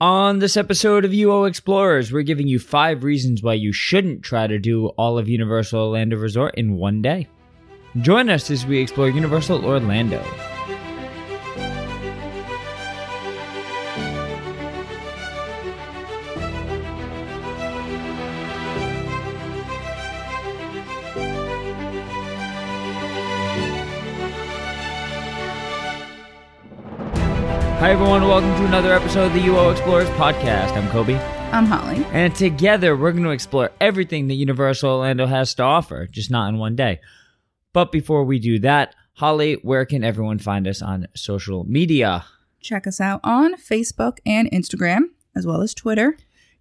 On this episode of UO Explorers, we're giving you five reasons why you shouldn't try to do all of Universal Orlando Resort in one day. Join us as we explore Universal Orlando. Hi, everyone. Welcome to another episode of the UO Explorers podcast. I'm Koby. I'm Hollie. And together, we're going to explore everything that Universal Orlando has to offer, just not in one day. But before we do that, Hollie, where can everyone find us on social media? Check us out on Facebook and Instagram, as well as Twitter.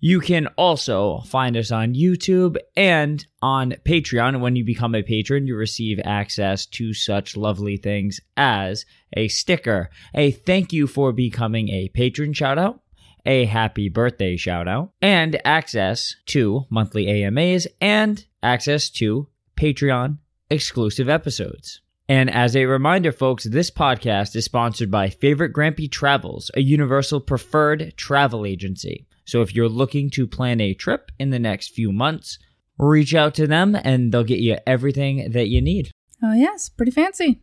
You can also find us on YouTube and on Patreon. When you become a patron, you receive access to such lovely things as a sticker, a thank you for becoming a patron shout out, a happy birthday shout out, and access to monthly AMAs and access to Patreon exclusive episodes. And as a reminder, folks, this podcast is sponsored by Favorite Grampy Travels, a Universal preferred travel agency. So if you're looking to plan a trip in the next few months, reach out to them and they'll get you everything that you need. Oh, yes, pretty fancy.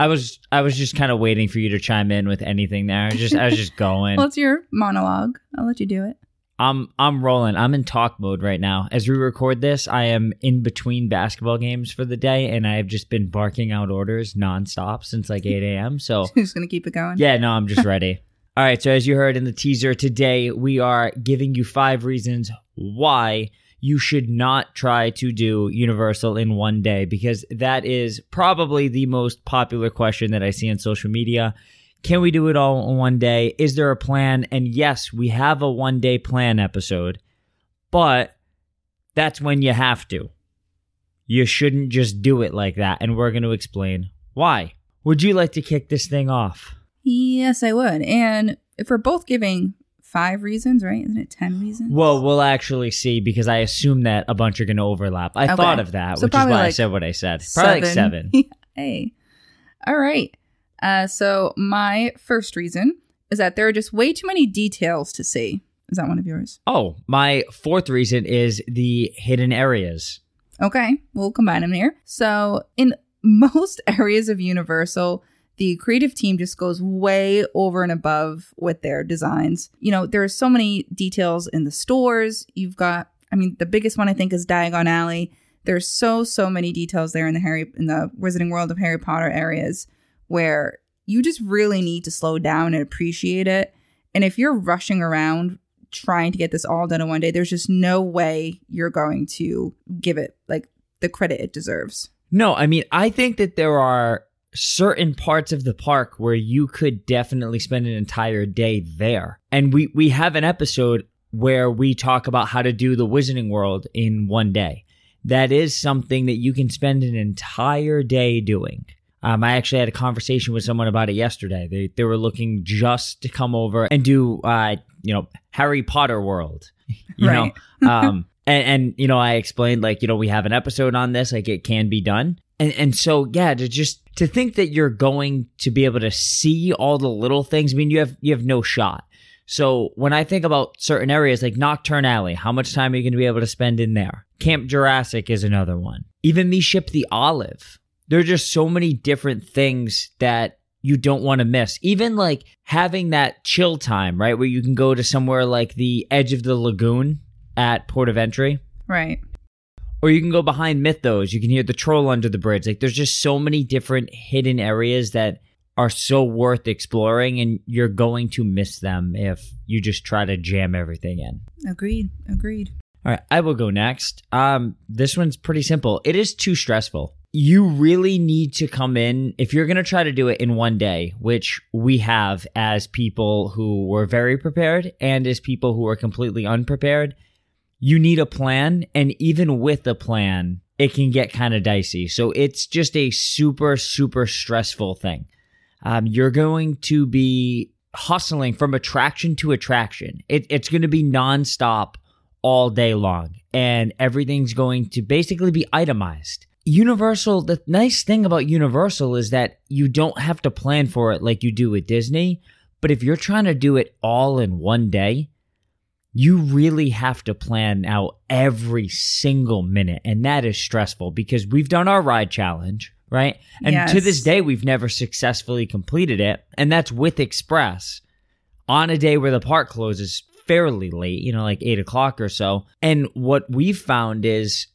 I was I was just kind of waiting for you to chime in with anything there. I was just I was just going. Well, it's your monologue. I'll let you do it. I'm I'm rolling. I'm in talk mode right now. As we record this, I am in between basketball games for the day, and I have just been barking out orders nonstop since like 8 a.m. So Who's going to keep it going? yeah, no, I'm just ready. All right, so as you heard in the teaser today, we are giving you five reasons why you should not try to do Universal in one day because that is probably the most popular question that I see on social media. Can we do it all in one day? Is there a plan? And yes, we have a one day plan episode, but that's when you have to. You shouldn't just do it like that, and we're going to explain why. Would you like to kick this thing off? Yes, I would. And if we're both giving five reasons, right? Isn't it 10 reasons? Well, we'll actually see because I assume that a bunch are going to overlap. I Okay. thought of that, So which is why probably I said what I said. Probably like seven. hey. All right. Uh, so my first reason is that there are just way too many details to see. Is that one of yours? Oh, my fourth reason is the hidden areas. Okay, we'll combine them here. So, in most areas of Universal, the creative team just goes way over and above with their designs. You know, there are so many details in the stores. You've got, I mean, the biggest one I think is Diagon Alley. There's so so many details there in the Harry in the Wizarding World of Harry Potter areas where you just really need to slow down and appreciate it. And if you're rushing around trying to get this all done in one day, there's just no way you're going to give it like the credit it deserves. No, I mean, I think that there are certain parts of the park where you could definitely spend an entire day there. And we, we have an episode where we talk about how to do the Wizarding World in one day. That is something that you can spend an entire day doing. Um, I actually had a conversation with someone about it yesterday. They they were looking just to come over and do uh, you know Harry Potter World, you Right. know. Um, and, and you know I explained like you know we have an episode on this, like it can be done, and and so yeah, to just to think that you're going to be able to see all the little things. I mean, you have you have no shot. So when I think about certain areas like Knockturn Alley, how much time are you going to be able to spend in there? Camp Jurassic is another one. Even Me Ship the Olive. There are just so many different things that you don't want to miss. Even like having that chill time, right? Where you can go to somewhere like the edge of the lagoon at Port of Entry. Right. Or you can go behind Mythos. You can hear the troll under the bridge. Like there's just so many different hidden areas that are so worth exploring and you're going to miss them if you just try to jam everything in. Agreed. Agreed. All right, I will go next. Um this one's pretty simple. It is too stressful. You really need to come in if you're going to try to do it in one day, which we have as people who were very prepared and as people who are completely unprepared. You need a plan and even with a plan, it can get kind of dicey. So it's just a super super stressful thing. Um, you're going to be hustling from attraction to attraction. It, it's going to be nonstop all day long, and everything's going to basically be itemized. Universal, the nice thing about Universal is that you don't have to plan for it like you do with Disney, But if you're trying to do it all in one day, you really have to plan out every single minute. And that is stressful because we've done our ride challenge, right? And to this day, we've never successfully completed it. And that's with Express on a day where the park closes fairly late, you know, like eight o'clock or so. And what we've found is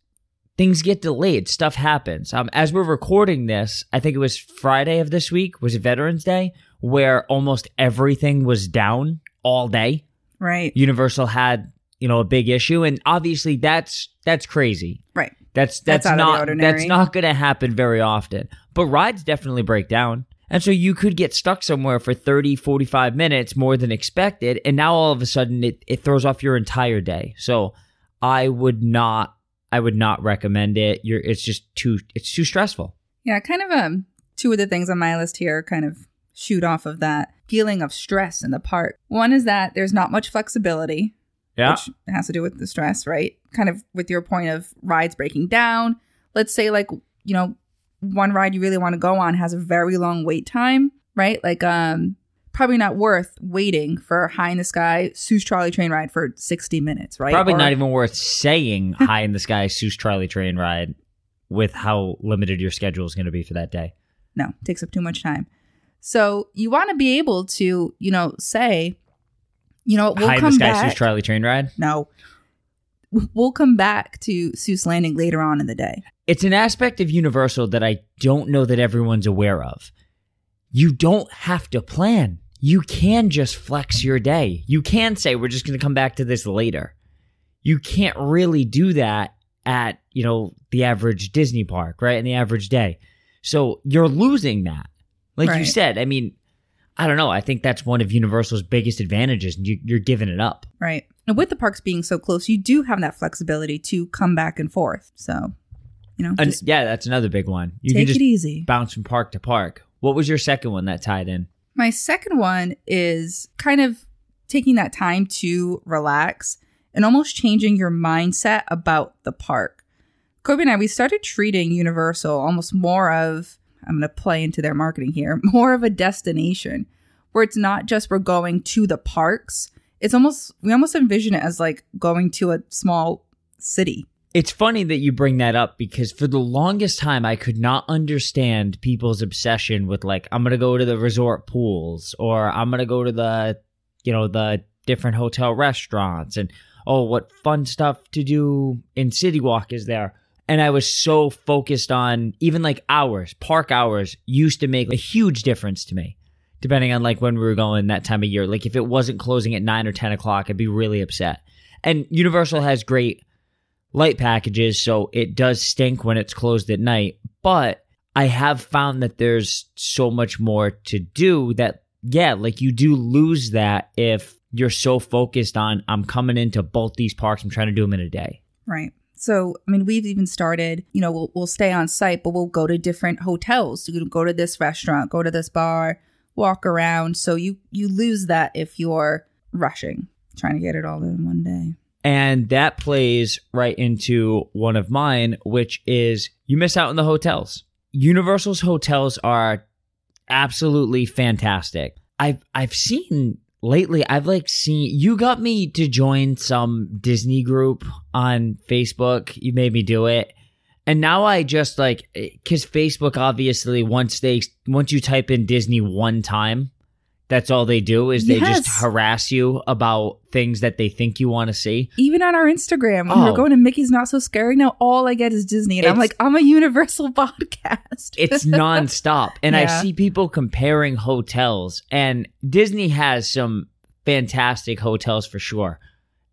things get delayed, stuff happens. Um, as we're recording this, I think it was Friday of this week, was it Veterans Day, where almost everything was down all day. Right. Universal had, you know, a big issue, and obviously that's that's crazy. Right. That's That's that's, out of the not that's not going to happen very often. But rides definitely break down. And so you could get stuck somewhere for 30, 45 minutes more than expected, and now all of a sudden it, it throws off your entire day. So I would not I would not recommend it. You're it's just too it's too stressful. Yeah, kind of um two of the things on my list here kind of shoot off of that feeling of stress in the park. One is that there's not much flexibility, Yeah. which has to do with the stress, right? Kind of with your point of rides breaking down. Let's say like, you know, one ride you really want to go on has a very long wait time, right? Like um probably not worth waiting for high in the sky Seuss Trolley train ride for 60 minutes, right? Probably Or- not even worth saying high in the sky Seuss Trolley train ride with how limited your schedule is going to be for that day. no takes up too much time so you want to be able to you know say you know we'll high in the come back Seuss Trolley train ride. no we'll come back to Seuss Landing later on in the day It's an aspect of Universal that I don't know that everyone's aware of. You don't have to plan. You can just flex your day. You can say we're just going to come back to this later. You can't really do that at, you know, the average Disney park, right? In the average day. So you're losing that. Like you said, I mean, I don't know. I think that's one of Universal's biggest advantages. and You, you're giving it up. right and with the parks being so close you do have that flexibility to come back and forth so you know And yeah, that's another big one. You take can just it easy bounce from park to park. What was your second one that tied in? My second one is kind of taking that time to relax and almost changing your mindset about the park. Koby and I, we started treating Universal almost more of, I'm going to play into their marketing here, more of a destination where it's not just we're going to the parks. It's almost, we almost envision it as like going to a small city. It's funny that you bring that up because for the longest time I could not understand people's obsession with like I'm going to go to the resort pools or I'm going to go to the you know the different hotel restaurants and oh what fun stuff to do in City Walk is there. And I was so focused on even like hours, park hours used to make a huge difference to me. Depending on like when we were going that time of year. Like if it wasn't closing at nine or ten o'clock, I'd be really upset. And Universal has great light packages, so it does stink when it's closed at night. But I have found that there's so much more to do that, yeah, like you do lose that if you're so focused on, I'm coming into both these parks, I'm trying to do them in a day. Right. So, I mean, we've even started, you know, we'll, we'll stay on site, but we'll go to different hotels. You can go to this restaurant, go to this bar, walk around. So you you lose that if you're rushing, trying to get it all in one day. And that plays right into one of mine, which is you miss out on the hotels. Universal's hotels are absolutely fantastic. I've I've seen lately I've like seen you got me to join some Disney group on Facebook. You made me do it. And now I just like eh, cuz Facebook obviously once they once you type in Disney one time, that's all they do is they just harass you about things that they think you want to see. Even on our Instagram, when Oh. we're going to Mickey's Not So Scary, now all I get is Disney. And I'm like, I'm a Universal podcast. it's nonstop. And I see people comparing hotels, and Disney has some fantastic hotels for sure.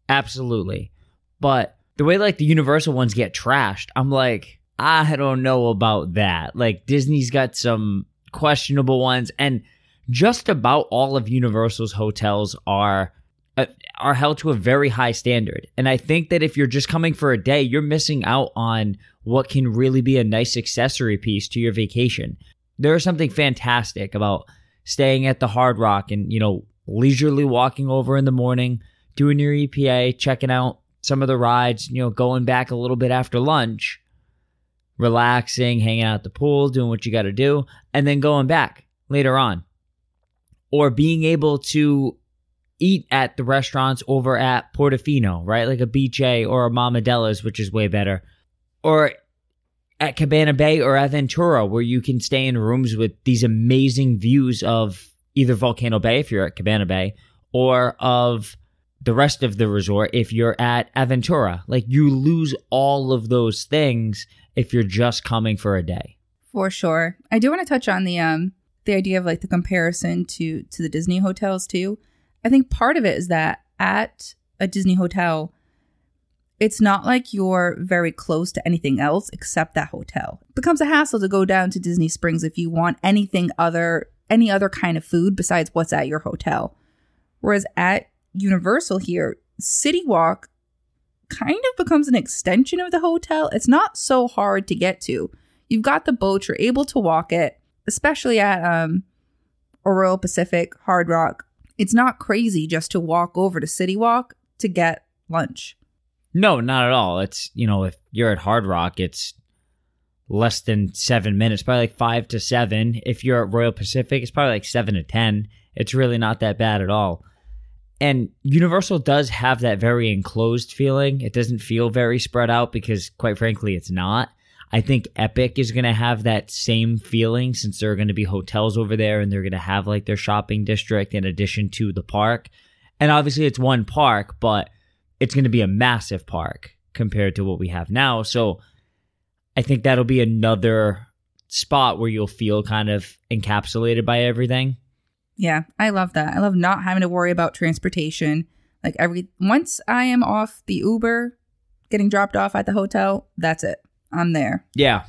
Absolutely. But the way like the Universal ones get trashed, I'm like, I don't know about that. Like Disney's got some questionable ones, and just about all of Universal's hotels are uh, are held to a very high standard. And I think that if you're just coming for a day, you're missing out on what can really be a nice accessory piece to your vacation. There is something fantastic about staying at the Hard Rock and, you know, leisurely walking over in the morning, doing your EPA, checking out some of the rides, you know, going back a little bit after lunch, relaxing, hanging out at the pool, doing what you got to do, and then going back later on. Or being able to eat at the restaurants over at Portofino, right? Like a A or a Mama Della's, which is way better. Or at Cabana Bay or Aventura, where you can stay in rooms with these amazing views of either Volcano Bay if you're at Cabana Bay or of the rest of the resort if you're at Aventura. Like you lose all of those things if you're just coming for a day. For sure. I do want to touch on the um the idea of like the comparison to to the Disney hotels too. I think part of it is that at a Disney hotel, it's not like you're very close to anything else except that hotel. It becomes a hassle to go down to Disney Springs if you want anything other any other kind of food besides what's at your hotel. Whereas at Universal here, City Walk kind of becomes an extension of the hotel. It's not so hard to get to. You've got the boat, you're able to walk it, especially at um Royal Pacific, Hard Rock. It's not crazy just to walk over to City Walk to get lunch. No, not at all. It's, you know, if you're at Hard Rock, it's less than seven minutes, probably like five to seven. If you're at Royal Pacific, it's probably like seven to 10. It's really not that bad at all. And Universal does have that very enclosed feeling. It doesn't feel very spread out because, quite frankly, it's not. I think Epic is going to have that same feeling since there are going to be hotels over there and they're going to have like their shopping district in addition to the park. And obviously, it's one park, but it's going to be a massive park compared to what we have now. So I think that'll be another spot where you'll feel kind of encapsulated by everything. Yeah, I love that. I love not having to worry about transportation. Like every once I am off the Uber, getting dropped off at the hotel, that's it. I'm there. Yeah.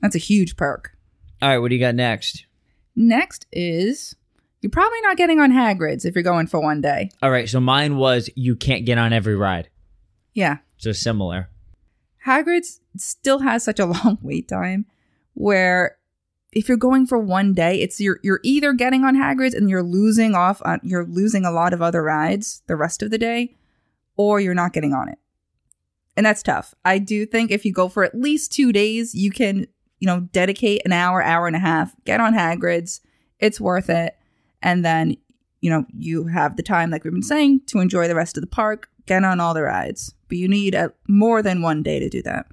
That's a huge perk. All right, what do you got next? Next is you're probably not getting on Hagrid's if you're going for one day. All right, so mine was you can't get on every ride. Yeah. So similar. Hagrid's still has such a long wait time where if you're going for one day, it's you're you're either getting on Hagrid's and you're losing off on you're losing a lot of other rides the rest of the day, or you're not getting on it. And that's tough. I do think if you go for at least two days, you can, you know, dedicate an hour, hour and a half, get on Hagrid's. It's worth it. And then, you know, you have the time, like we've been saying, to enjoy the rest of the park, get on all the rides. But you need a, more than one day to do that.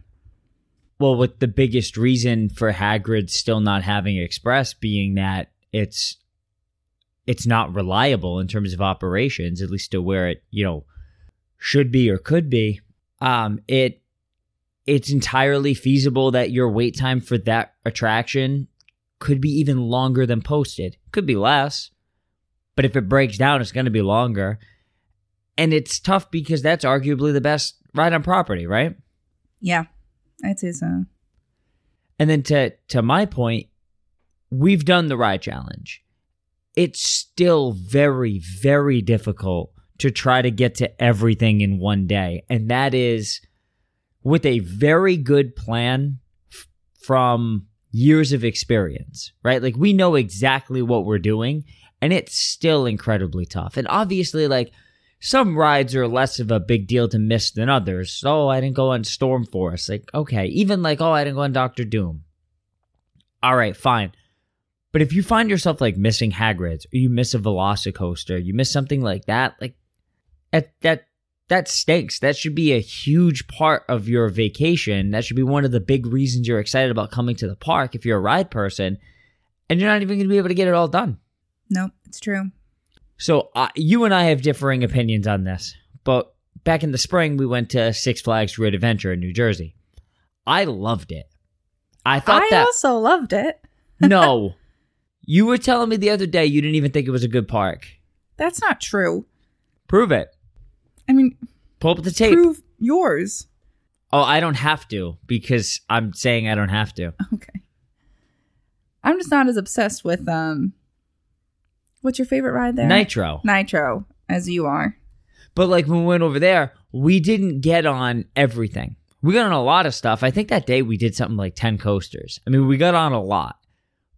Well, with the biggest reason for Hagrid still not having Express being that it's it's not reliable in terms of operations, at least to where it, you know, should be or could be. Um, it it's entirely feasible that your wait time for that attraction could be even longer than posted. Could be less, but if it breaks down, it's going to be longer. And it's tough because that's arguably the best ride on property, right? Yeah, I'd say so. And then to to my point, we've done the ride challenge. It's still very very difficult to try to get to everything in one day, and that is with a very good plan f- from years of experience, right? Like we know exactly what we're doing and it's still incredibly tough. And obviously like some rides are less of a big deal to miss than others. Oh, I didn't go on Storm Force. Like, okay. Even like, oh, I didn't go on Doctor Doom. All right, fine. But if you find yourself like missing Hagrid's or you miss a Velocicoaster, you miss something like that, like at that that stinks. That should be a huge part of your vacation. That should be one of the big reasons you're excited about coming to the park if you're a ride person, and you're not even going to be able to get it all done. Nope, it's true. So uh, you and I have differing opinions on this, but back in the spring we went to Six Flags Great Adventure in New Jersey. I loved it. I thought I that also loved it. no, you were telling me the other day you didn't even think it was a good park. That's not true. Prove it. I mean, Pull up the tape. prove yours. Oh, I don't have to because I'm saying I don't have to. Okay. I'm just not as obsessed with um what's your favorite ride there? Nitro. Nitro as you are. But like when we went over there, we didn't get on everything. We got on a lot of stuff. I think that day we did something like 10 coasters. I mean, we got on a lot.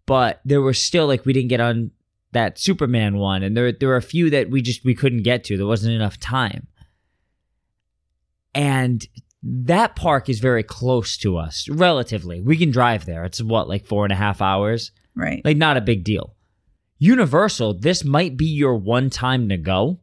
But there were still like we didn't get on that Superman one and there there were a few that we just we couldn't get to. There wasn't enough time. And that park is very close to us, relatively. We can drive there. It's what, like four and a half hours? Right. Like not a big deal. Universal, this might be your one time to go.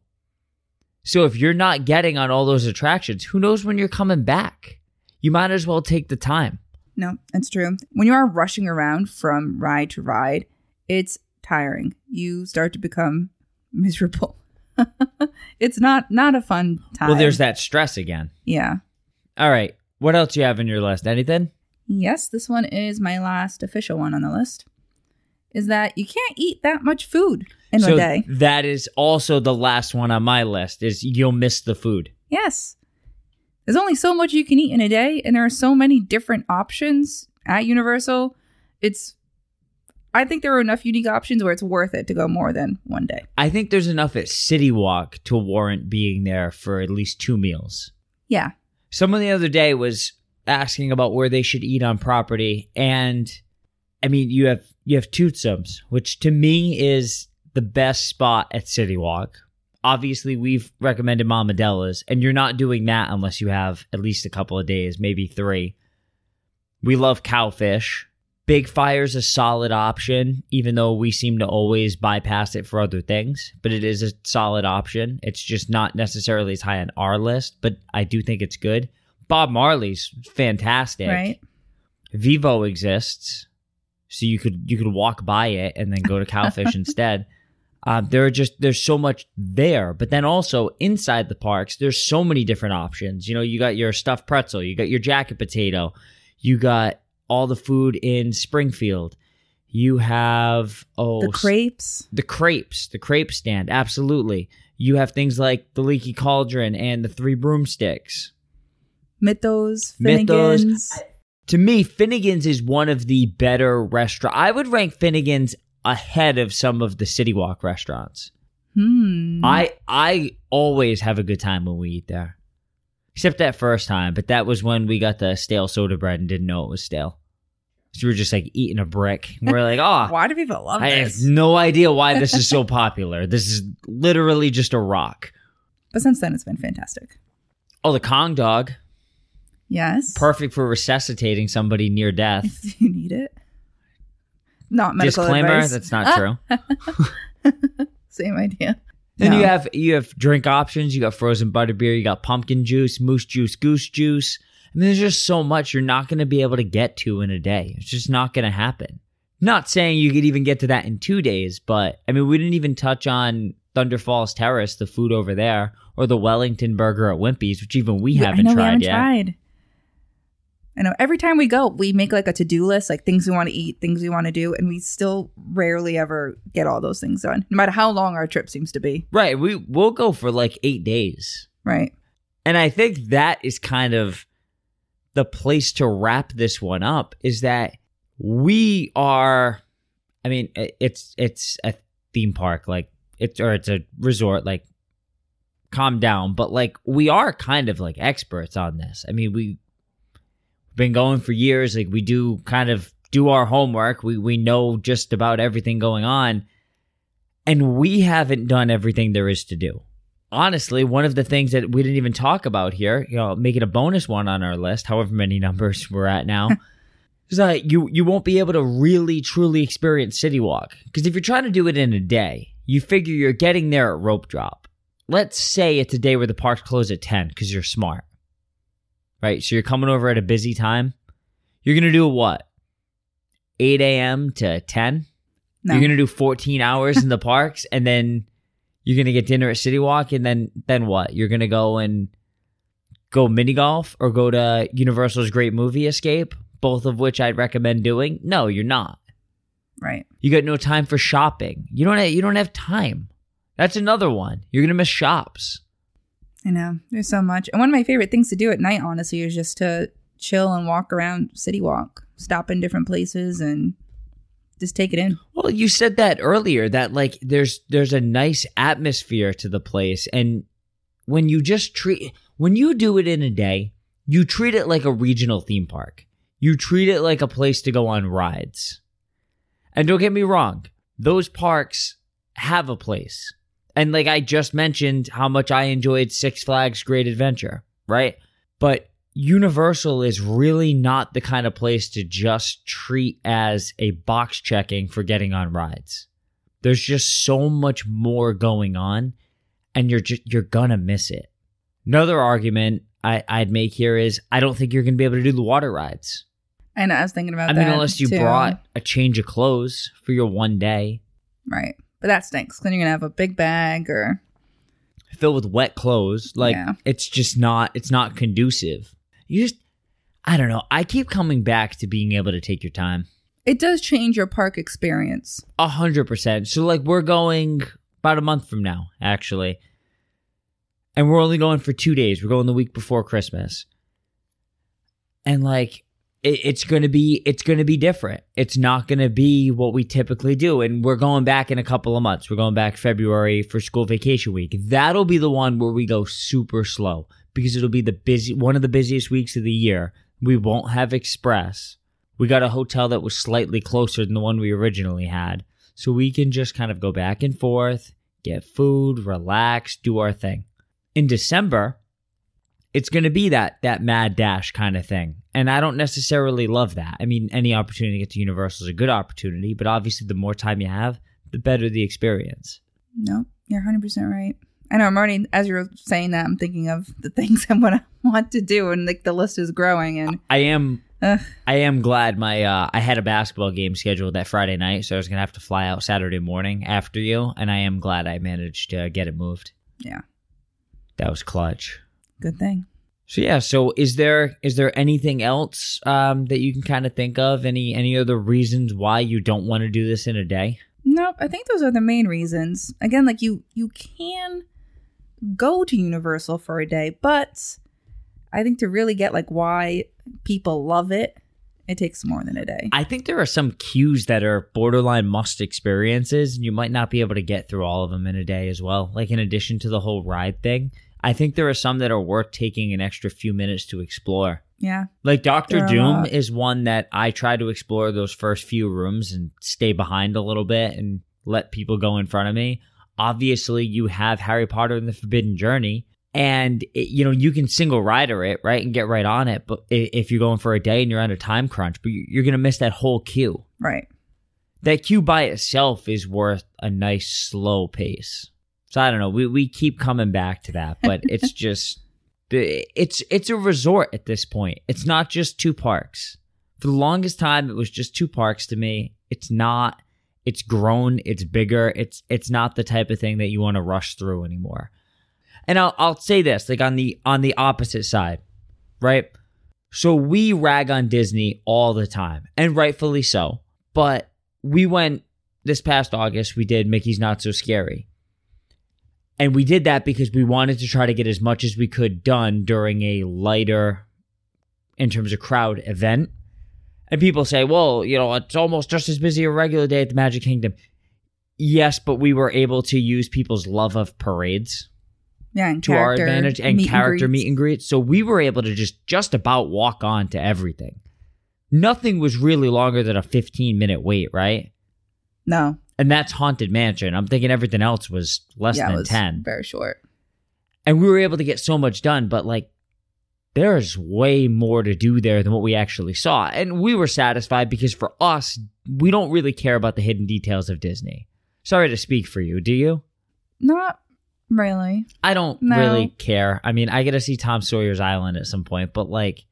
So if you're not getting on all those attractions, who knows when you're coming back? You might as well take the time. No, it's true. When you are rushing around from ride to ride, it's tiring. You start to become miserable. it's not not a fun time. Well, there's that stress again. Yeah. All right. What else you have in your list? Anything? Yes, this one is my last official one on the list. Is that you can't eat that much food in so a day. that is also the last one on my list is you'll miss the food. Yes. There's only so much you can eat in a day, and there are so many different options at Universal. It's I think there are enough unique options where it's worth it to go more than one day. I think there's enough at City Walk to warrant being there for at least two meals. Yeah. Someone the other day was asking about where they should eat on property, and I mean, you have you have Toothsome's, which to me is the best spot at City Walk. Obviously, we've recommended Mama Della's, and you're not doing that unless you have at least a couple of days, maybe three. We love Cowfish. Big Fire's a solid option, even though we seem to always bypass it for other things. But it is a solid option. It's just not necessarily as high on our list, but I do think it's good. Bob Marley's fantastic. Right. Vivo exists, so you could you could walk by it and then go to Cowfish instead. Um, there are just there's so much there, but then also inside the parks, there's so many different options. You know, you got your stuffed pretzel, you got your jacket potato, you got all the food in Springfield. You have oh The crepes. the crepes, the crepe stand, absolutely. You have things like the leaky cauldron and the three broomsticks. Mythos, Mythos. To me, Finnegan's is one of the better restaurant. I would rank Finnegan's ahead of some of the City Walk restaurants. Hmm. I I always have a good time when we eat there. Except that first time, but that was when we got the stale soda bread and didn't know it was stale. So we were just like eating a brick. And we're like, oh, Why do people love this? I have no idea why this is so popular. This is literally just a rock. But since then, it's been fantastic. Oh, the Kong dog. Yes. Perfect for resuscitating somebody near death. If you need it. Not medical Disclaimer, advice. that's not true. Same idea. Then No. you have you have drink options. You got frozen butterbeer. You got pumpkin juice, moose juice, goose juice. I mean, there's just so much you're not going to be able to get to in a day. It's just not going to happen. Not saying you could even get to that in two days, but I mean, we didn't even touch on Thunder Falls Terrace, the food over there, or the Wellington Burger at Wimpy's, which even we Yeah, haven't I know tried we haven't yet. tried. I know every time we go, we make like a to do list, like things we want to eat, things we want to do, and we still rarely ever get all those things done, no matter how long our trip seems to be. Right? We we'll go for like eight days. Right. And I think that is kind of the place to wrap this one up is that we are I mean it's it's a theme park like it's or it's a resort like calm down but like we are kind of like experts on this. I mean we've been going for years like we do kind of do our homework. We we know just about everything going on and we haven't done everything there is to do honestly, one of the things that we didn't even talk about here, you know, make it a bonus one on our list, however many numbers we're at now, is that you you won't be able to really truly experience City Walk because if you're trying to do it in a day, you figure you're getting there at rope drop. Let's say it's a day where the parks close at ten because you're smart, right? So you're coming over at a busy time. You're gonna do what? 8 a.m. to 10. No. You're gonna do 14 hours in the parks, and then you're gonna get dinner at City Walk, and then then what? You're gonna go and go mini golf or go to Universal's Great Movie Escape, both of which I'd recommend doing. No, you're not. right. You got no time for shopping. You don't. Have, you don't have time. That's another one. You're gonna miss shops. I know. There's so much. And one of my favorite things to do at night, honestly, is just to chill and walk around City Walk, stop in different places and just take it in. Well, you said that earlier that like there's there's a nice atmosphere to the place and when you just treat when you do it in a day, you treat it like a regional theme park. You treat it like a place to go on rides. And don't get me wrong, those parks have a place. And like I just mentioned how much I enjoyed Six Flags Great Adventure, right? But Universal is really not the kind of place to just treat as a box checking for getting on rides. There's just so much more going on, and you're just you're gonna miss it. Another argument I, I'd make here is I don't think you're gonna be able to do the water rides. And I was thinking about I that. mean, unless you too. brought a change of clothes for your one day, Right. But that stinks. Then you're to have a big bag or. filled with wet clothes. Like Yeah. it's just not it's not conducive. You just I don't know. I keep coming back to being able to take your time. It does change your park experience. A hundred percent. So like we're going about a month from now, actually. And we're only going for two days. We're going the week before Christmas. And like it, it's gonna be it's gonna be different. It's not gonna be what we typically do. And we're going back in a couple of months. We're going back February for school vacation week. That'll be the one where we go super slow because it'll be the busy one of the busiest weeks of the year. We won't have express. We got a hotel that was slightly closer than the one we originally had. So we can just kind of go back and forth, get food, relax, do our thing. In December, it's going to be that that mad dash kind of thing. And I don't necessarily love that. I mean, any opportunity to get to Universal is a good opportunity, but obviously the more time you have, the better the experience. No, you're 100% right. I know I'm already, as you're saying that, I'm thinking of the things I'm going to want to do, and like the list is growing. And I am Ugh. I am glad my uh, I had a basketball game scheduled that Friday night, so I was gonna have to fly out Saturday morning after you, and I am glad I managed to get it moved. yeah, That was clutch. good thing. So yeah, so is there is there anything else um, that you can kind of think of? Any any other reasons why you don't want to do this in a day? Nope, I think those are the main reasons. Again, like you, you can go to Universal for a day, but I think to really get like why people love it, it takes more than a day. I think there are some queues that are borderline must experiences, and you might not be able to get through all of them in a day as well. Like in addition to the whole ride thing, I think there are some that are worth taking an extra few minutes to explore. yeah, Like Doctor There are a Doom is one that I try to explore those first few rooms and stay behind a little bit and let people go in front of me. Obviously, you have Harry Potter and the Forbidden Journey, and it, you know you can single rider it right and get right on it. But if you're going for a day and you're on a time crunch, but you- you're gonna miss that whole queue. right. That queue by itself is worth a nice slow pace. So I don't know. We we keep coming back to that, but it's just the- it's it's a resort at this point. It's not just two parks. For the longest time, it was just two parks to me. It's not. It's grown. It's bigger. It's it's not the type of thing that you want to rush through anymore. And I'll I'll say this like on the on the opposite side, right? So we rag on Disney all the time, and rightfully so. But we went this past August. We did Mickey's Not So Scary. And we did that because we wanted to try to get as much as we could done during a lighter, in terms of crowd event. And people say, well, you know, it's almost just as busy a regular day at the Magic Kingdom. Yes, but we were able to use people's love of parades Yeah, and to our advantage and meet character greets. meet and greets. So we were able to just just about walk on to everything. Nothing was really longer than a 15 minute wait, right? No, And that's Haunted Mansion. I'm thinking everything else was less yeah, it than was 10. very short. And we were able to get so much done, but like there's way more to do there than what we actually saw. And we were satisfied because for us, we don't really care about the hidden details of Disney. Sorry to speak for you, do you? Not really. I don't No. really care. I mean, I get to see Tom Sawyer's Island at some point, but like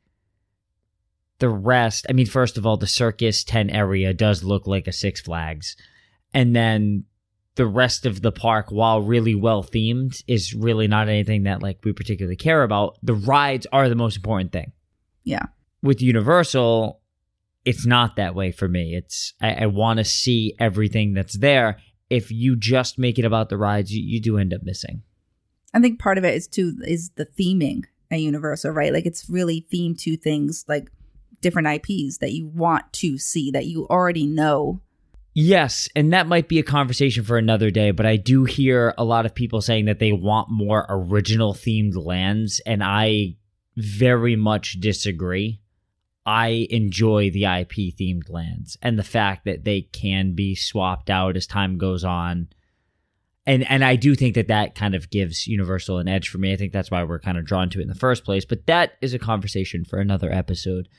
the rest, I mean, first of all, the Circus 10 area does look like a Six Flags. And then the rest of the park, while really well themed, is really not anything that like we particularly care about. The rides are the most important thing. Yeah. With Universal, it's not that way for me. It's I, I want to see everything that's there. If you just make it about the rides, you, you do end up missing. I think part of it is too is the theming at Universal, right? Like it's really themed to things like different IPs that you want to see that you already know. Yes, and that might be a conversation for another day, but I do hear a lot of people saying that they want more original themed lands, and I very much disagree. I enjoy the IP themed lands and the fact that they can be swapped out as time goes on. And and I do think that that kind of gives Universal an edge for me. I think that's why we're kind of drawn to it in the first place, but that is a conversation for another episode.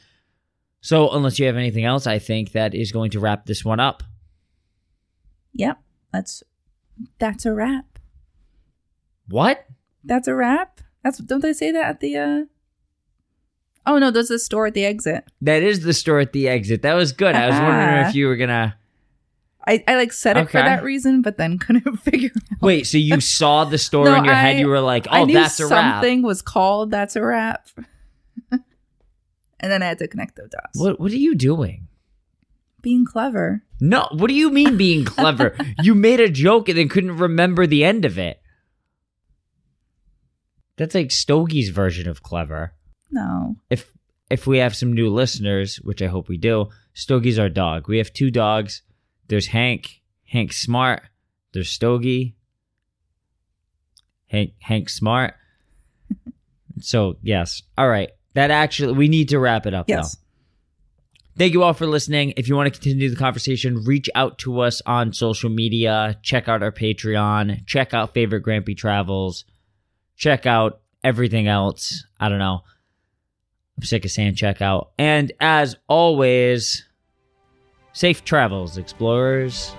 So, unless you have anything else, I think that is going to wrap this one up. Yep. That's that's a wrap. What? That's a wrap. That's don't they say that at the uh Oh no, there's a store at the exit. That is the store at the exit. That was good. I was wondering Ah. if you were gonna I, I like said it for Okay. that reason, but then couldn't figure out. wait. So you saw the store No, in your head. I- You were like, I "Oh, knew that's a wrap." something was called that's a wrap. and then I had to connect the dots. What What are you doing? Being clever. No. What do you mean being clever? you made a joke and then couldn't remember the end of it. That's like Stogie's version of clever. No. if if we have some new listeners, which I hope we do, Stogie's our dog. We have two dogs. There's Hank, Hank Smart. There's Stogie, Hank Hank Smart. so yes, all right. That actually we need to wrap it up Yes. though. Thank you all for listening. If you want to continue the conversation, reach out to us on social media. Check out our Patreon. Check out Favorite Grampy Travels. Check out everything else. I don't know. I'm sick of saying check out. And as always, safe travels, explorers.